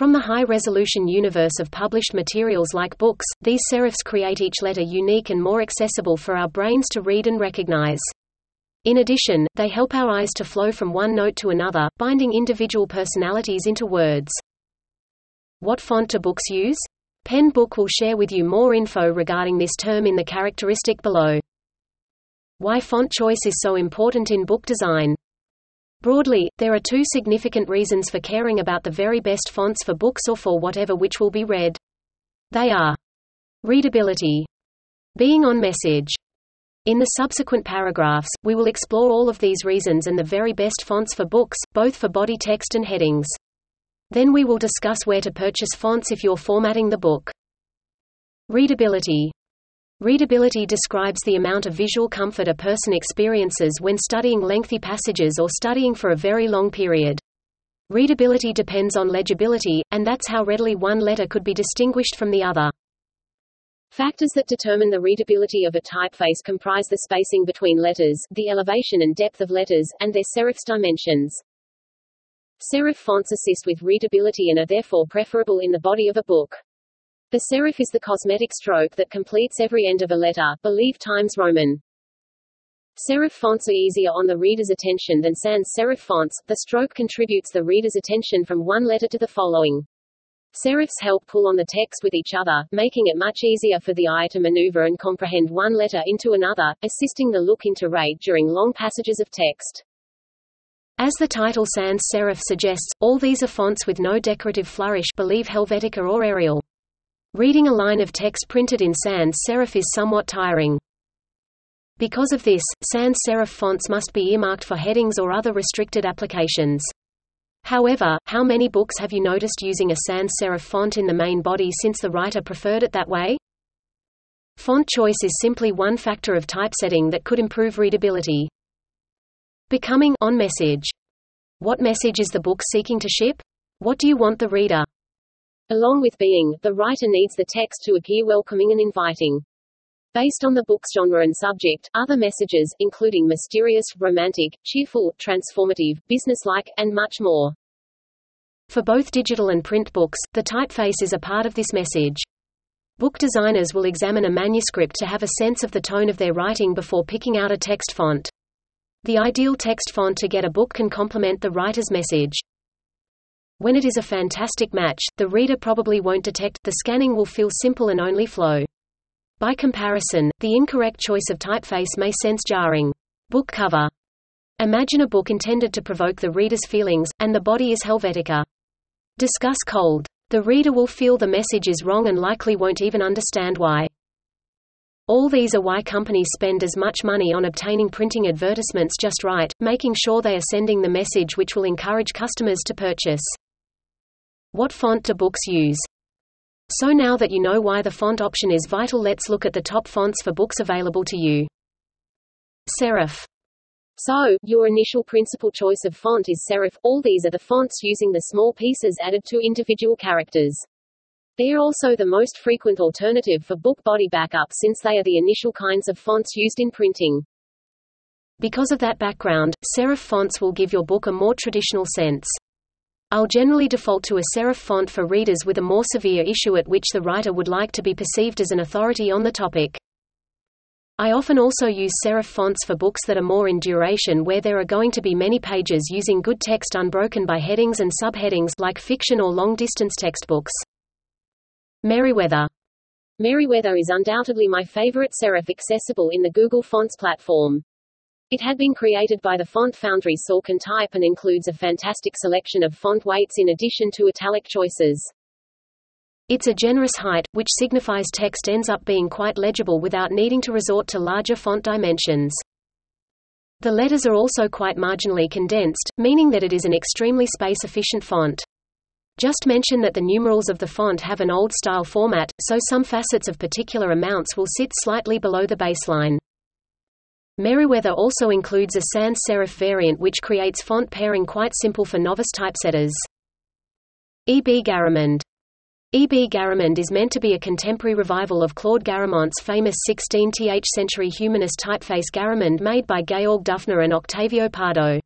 From the high-resolution universe of published materials like books, these serifs create each letter unique and more accessible for our brains to read and recognize. In addition, they help our eyes to flow from one note to another, binding individual personalities into words. What font do books use? Pen Book will share with you more info regarding this term in the characteristic below. Why font choice is so important in book design. Broadly, there are two significant reasons for caring about the very best fonts for books or for whatever which will be read. They are readability, being on message. In the subsequent paragraphs, we will explore all of these reasons and the very best fonts for books, both for body text and headings. Then we will discuss where to purchase fonts if you're formatting the book. Readability Readability describes the amount of visual comfort a person experiences when studying lengthy passages or studying for a very long period. Readability depends on legibility, and that's how readily one letter could be distinguished from the other. Factors that determine the readability of a typeface comprise the spacing between letters, the elevation and depth of letters, and their serif's dimensions. Serif fonts assist with readability and are therefore preferable in the body of a book. The serif is the cosmetic stroke that completes every end of a letter, believe Times Roman. Serif fonts are easier on the reader's attention than sans serif fonts. The stroke contributes the reader's attention from one letter to the following. Serifs help pull on the text with each other, making it much easier for the eye to maneuver and comprehend one letter into another, assisting the look into rate during long passages of text. As the title sans serif suggests, all these are fonts with no decorative flourish believe Helvetica or Arial. Reading a line of text printed in sans serif is somewhat tiring. Because of this, sans serif fonts must be earmarked for headings or other restricted applications. However, how many books have you noticed using a sans serif font in the main body since the writer preferred it that way? Font choice is simply one factor of typesetting that could improve readability. Becoming on message. What message is the book seeking to ship? What do you want the reader Along with being, the writer needs the text to appear welcoming and inviting. Based on the book's genre and subject, other messages, including mysterious, romantic, cheerful, transformative, businesslike, and much more. For both digital and print books, the typeface is a part of this message. Book designers will examine a manuscript to have a sense of the tone of their writing before picking out a text font. The ideal text font to get a book can complement the writer's message. When it is a fantastic match, the reader probably won't detect, the scanning will feel simple and only flow. By comparison, the incorrect choice of typeface may sense jarring. Book cover. Imagine a book intended to provoke the reader's feelings, and the body is Helvetica. Discuss cold. The reader will feel the message is wrong and likely won't even understand why. All these are why companies spend as much money on obtaining printing advertisements just right, making sure they are sending the message which will encourage customers to purchase. What font do books use? So now that you know why the font option is vital let's look at the top fonts for books available to you. Serif. So, your initial principal choice of font is serif. All these are the fonts using the small pieces added to individual characters. They are also the most frequent alternative for book body backup since they are the initial kinds of fonts used in printing. Because of that background, serif fonts will give your book a more traditional sense. I'll generally default to a serif font for readers with a more severe issue at which the writer would like to be perceived as an authority on the topic. I often also use serif fonts for books that are more in duration where there are going to be many pages using good text unbroken by headings and subheadings like fiction or long-distance textbooks. Merriweather Merriweather is undoubtedly my favorite serif accessible in the Google Fonts platform. It had been created by the font foundry Sorkin Type and includes a fantastic selection of font weights in addition to italic choices. It's a generous height, which signifies text ends up being quite legible without needing to resort to larger font dimensions. The letters are also quite marginally condensed, meaning that it is an extremely space-efficient font. Just mention that the numerals of the font have an old-style format, so some facets of particular amounts will sit slightly below the baseline. Merriweather also includes a sans serif variant which creates font pairing quite simple for novice typesetters. E. B. Garamond E. B. Garamond is meant to be a contemporary revival of Claude Garamont's famous 16th century humanist typeface Garamond made by Georg Duffner and Octavio Pardo.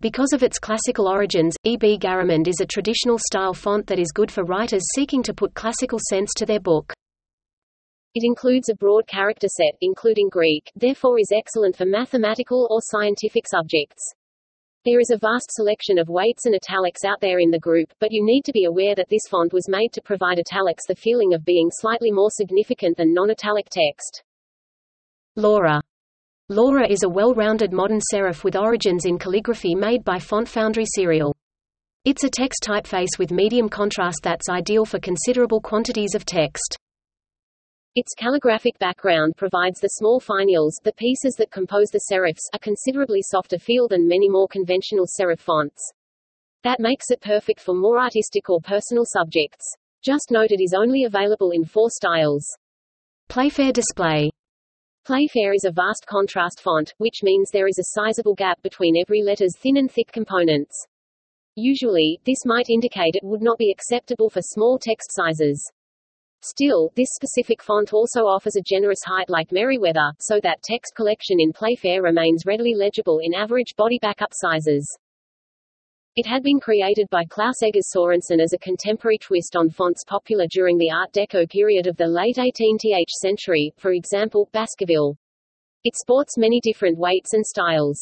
Because of its classical origins, E.B. Garamond is a traditional style font that is good for writers seeking to put classical sense to their book. It includes a broad character set, including Greek, therefore is excellent for mathematical or scientific subjects. There is a vast selection of weights and italics out there in the group, but you need to be aware that this font was made to provide italics the feeling of being slightly more significant than non-italic text. Lora. Lora is a well-rounded modern serif with origins in calligraphy made by Font Foundry Cyreal. It's a text typeface with medium contrast that's ideal for considerable quantities of text. Its calligraphic background provides the small finials, the pieces that compose the serifs, a considerably softer feel than many more conventional serif fonts. That makes it perfect for more artistic or personal subjects. Just note it is only available in four styles. Playfair display. Playfair is a vast contrast font, which means there is a sizable gap between every letter's thin and thick components. Usually, this might indicate it would not be acceptable for small text sizes. Still, this specific font also offers a generous height like Merriweather, so that text collection in Playfair remains readily legible in average body backup sizes. It had been created by Claus Eggers Sorensen as a contemporary twist on fonts popular during the Art Deco period of the late 18th century, for example, Baskerville. It sports many different weights and styles.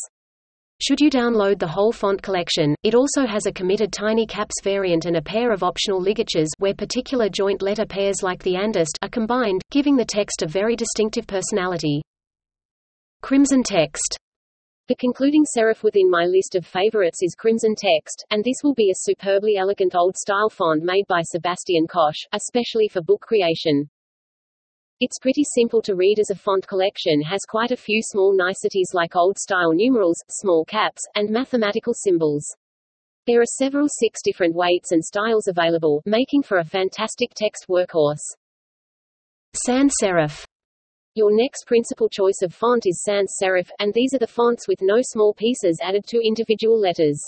Should you download the whole font collection, it also has a committed tiny caps variant and a pair of optional ligatures where particular joint letter pairs like the andest are combined, giving the text a very distinctive personality. Crimson text. The concluding serif within my list of favorites is Crimson Text, and this will be a superbly elegant old-style font made by Sebastian Kosch, especially for book creation. It's pretty simple to read as a font collection has quite a few small niceties like old-style numerals, small caps, and mathematical symbols. There are several six different weights and styles available, making for a fantastic text workhorse. Sans serif. Your next principal choice of font is sans serif, and these are the fonts with no small pieces added to individual letters.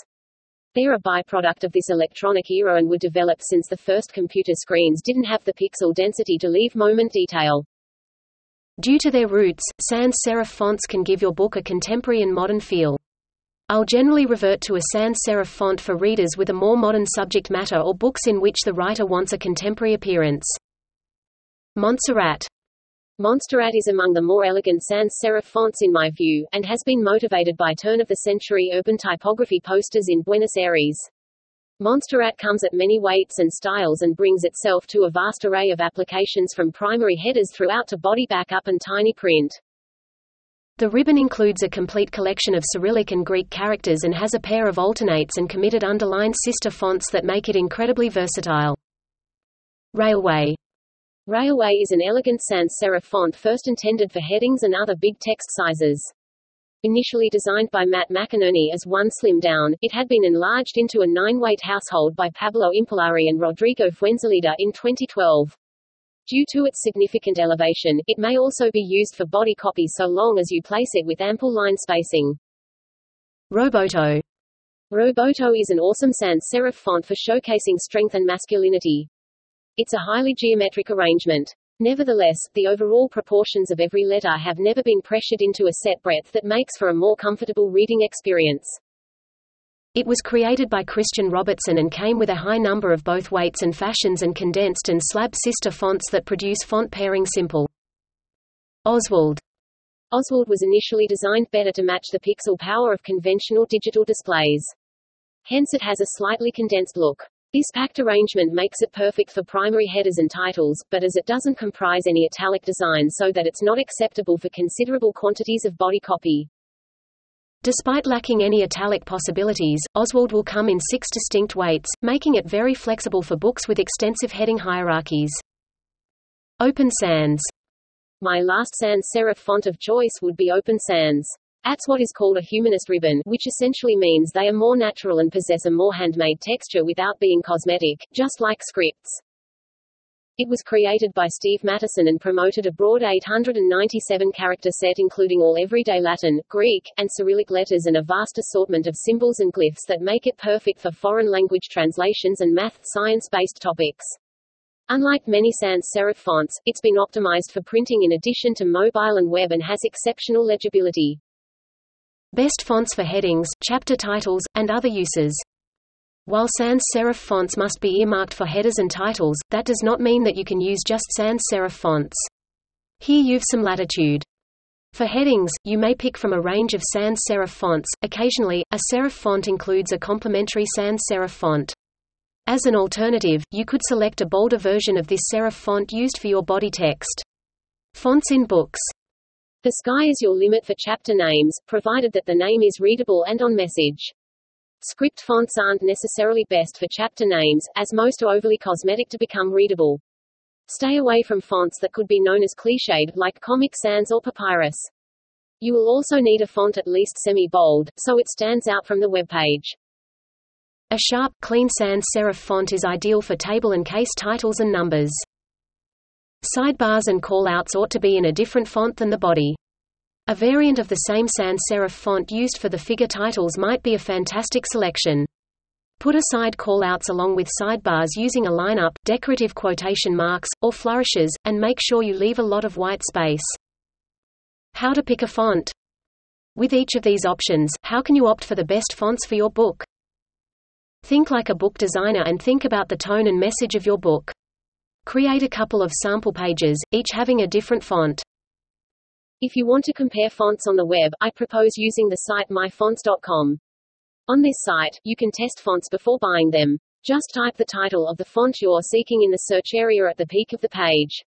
They're a byproduct of this electronic era and were developed since the first computer screens didn't have the pixel density to leave moment detail. Due to their roots, sans serif fonts can give your book a contemporary and modern feel. I'll generally revert to a sans serif font for readers with a more modern subject matter or books in which the writer wants a contemporary appearance. Montserrat Montserrat is among the more elegant sans serif fonts in my view, and has been motivated by turn-of-the-century urban typography posters in Buenos Aires. Montserrat comes at many weights and styles and brings itself to a vast array of applications from primary headers throughout to body backup and tiny print. The ribbon includes a complete collection of Cyrillic and Greek characters and has a pair of alternates and committed underlined sister fonts that make it incredibly versatile. Raleway Raleway is an elegant sans serif font first intended for headings and other big text sizes. Initially designed by Matt McInerney as one slim down, it had been enlarged into a nine-weight household by Pablo Impallari and Rodrigo Fuenzalida in 2012. Due to its significant elevation, it may also be used for body copy so long as you place it with ample line spacing. Roboto Roboto is an awesome sans serif font for showcasing strength and masculinity. It's a highly geometric arrangement. Nevertheless, the overall proportions of every letter have never been pressured into a set breadth that makes for a more comfortable reading experience. It was created by Christian Robertson and came with a high number of both weights and fashions and condensed and slab sister fonts that produce font pairing simple. Oswald Oswald was initially designed better to match the pixel power of conventional digital displays. Hence it has a slightly condensed look. This packed arrangement makes it perfect for primary headers and titles, but as it doesn't comprise any italic design so that it's not acceptable for considerable quantities of body copy. Despite lacking any italic possibilities, Oswald will come in six distinct weights, making it very flexible for books with extensive heading hierarchies. Open Sans My last sans serif font of choice would be Open Sans. At's what is called a humanist ribbon, which essentially means they are more natural and possess a more handmade texture without being cosmetic, just like scripts. It was created by Steve Matteson and promoted a broad 897-character set including all everyday Latin, Greek, and Cyrillic letters and a vast assortment of symbols and glyphs that make it perfect for foreign language translations and math, science-based topics. Unlike many sans serif fonts, it's been optimized for printing in addition to mobile and web and has exceptional legibility. Best fonts for headings, chapter titles, and other uses. While sans serif fonts must be earmarked for headers and titles, that does not mean that you can use just sans serif fonts. Here you've some latitude. For headings, you may pick from a range of sans serif fonts. Occasionally, a serif font includes a complementary sans serif font. As an alternative, you could select a bolder version of this serif font used for your body text. Fonts in books. The sky is your limit for chapter names, provided that the name is readable and on message. Script fonts aren't necessarily best for chapter names, as most are overly cosmetic to become readable. Stay away from fonts that could be known as cliched, like Comic Sans or Papyrus. You will also need a font at least semi-bold, so it stands out from the web page. A sharp, clean sans serif font is ideal for table and case titles and numbers. Sidebars and callouts ought to be in a different font than the body. A variant of the same sans serif font used for the figure titles might be a fantastic selection. Put aside callouts along with sidebars using a lineup, decorative quotation marks, or flourishes, and make sure you leave a lot of white space. How to pick a font. With each of these options, how can you opt for the best fonts for your book? Think like a book designer and think about the tone and message of your book. Create a couple of sample pages, each having a different font. If you want to compare fonts on the web, I propose using the site myfonts.com. On this site, you can test fonts before buying them. Just type the title of the font you're seeking in the search area at the peak of the page.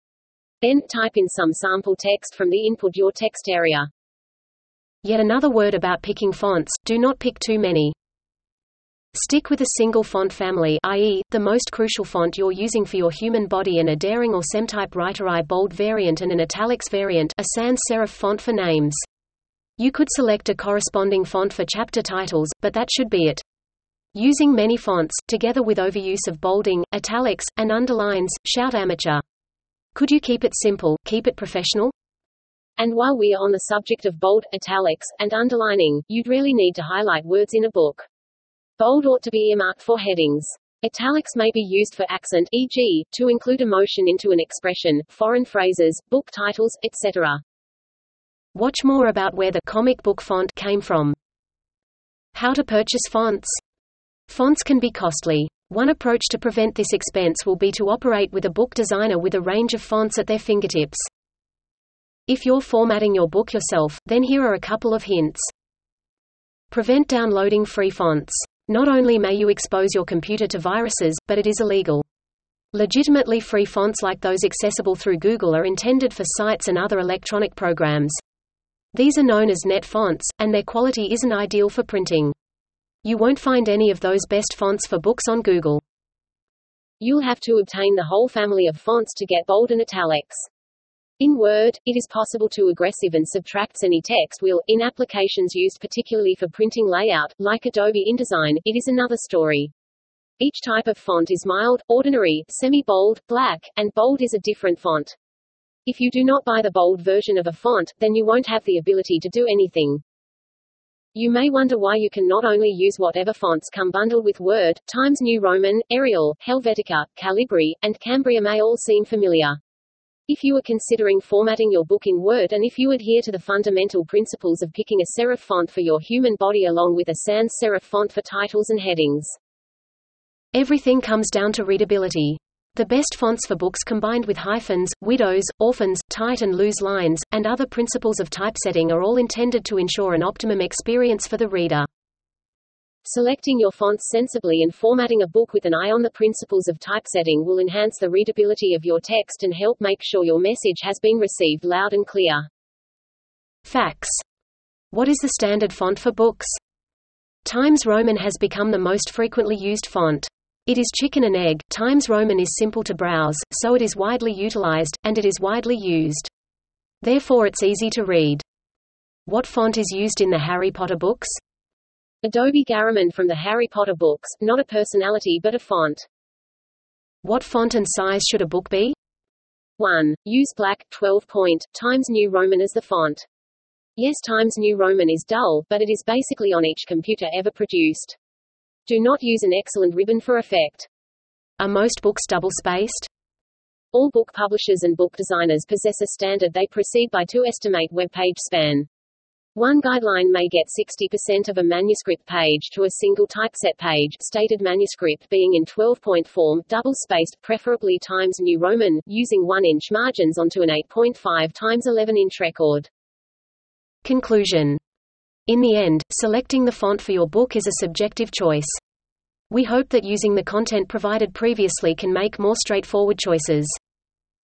Then, type in some sample text from the input your text area. Yet another word about picking fonts, do not pick too many. Stick with a single font family i.e., the most crucial font you're using for your human body and a daring or semtypewriter bold variant and an italics variant a sans serif font for names. You could select a corresponding font for chapter titles, but that should be it. Using many fonts, together with overuse of bolding, italics, and underlines, shout amateur. Could you keep it simple, keep it professional? And while we are on the subject of bold, italics, and underlining, you'd really need to highlight words in a book. Bold ought to be earmarked for headings. Italics may be used for accent e.g., to include emotion into an expression, foreign phrases, book titles, etc. Watch more about where the comic book font came from. How to purchase fonts. Fonts can be costly. One approach to prevent this expense will be to operate with a book designer with a range of fonts at their fingertips. If you're formatting your book yourself, then here are a couple of hints. Prevent downloading free fonts. Not only may you expose your computer to viruses, but it is illegal. Legitimately free fonts like those accessible through Google are intended for sites and other electronic programs. These are known as net fonts, and their quality isn't ideal for printing. You won't find any of those best fonts for books on Google. You'll have to obtain the whole family of fonts to get bold and italics. In Word, it is possible to aggressive and subtracts any text will, in applications used particularly for printing layout, like Adobe InDesign, it is another story. Each type of font is mild, ordinary, semi-bold, black, and bold is a different font. If you do not buy the bold version of a font, then you won't have the ability to do anything. You may wonder why you can not only use whatever fonts come bundled with Word, Times New Roman, Arial, Helvetica, Calibri, and Cambria may all seem familiar. If you are considering formatting your book in Word and if you adhere to the fundamental principles of picking a serif font for your human body along with a sans serif font for titles and headings. Everything comes down to readability. The best fonts for books combined with hyphens, widows, orphans, tight and loose lines, and other principles of typesetting are all intended to ensure an optimum experience for the reader. Selecting your fonts sensibly and formatting a book with an eye on the principles of typesetting will enhance the readability of your text and help make sure your message has been received loud and clear. Facts. What is the standard font for books? Times Roman has become the most frequently used font. It is chicken and egg. Times Roman is simple to browse, so it is widely utilized, and it is widely used. Therefore it's easy to read. What font is used in the Harry Potter books? Adobe Garamond from the Harry Potter books, not a personality but a font. What font and size should a book be? 1. Use black, 12 point, Times New Roman as the font. Yes Times New Roman is dull, but it is basically on each computer ever produced. Do not use an excellent ribbon for effect. Are most books double-spaced? All book publishers and book designers possess a standard they proceed by to estimate web page span. One guideline may get 60% of a manuscript page to a single typeset page stated manuscript being in 12-point form, double-spaced, preferably Times New Roman, using 1-inch margins onto an 8.5 times 11-inch record. Conclusion In the end, selecting the font for your book is a subjective choice. We hope that using the content provided previously can make more straightforward choices.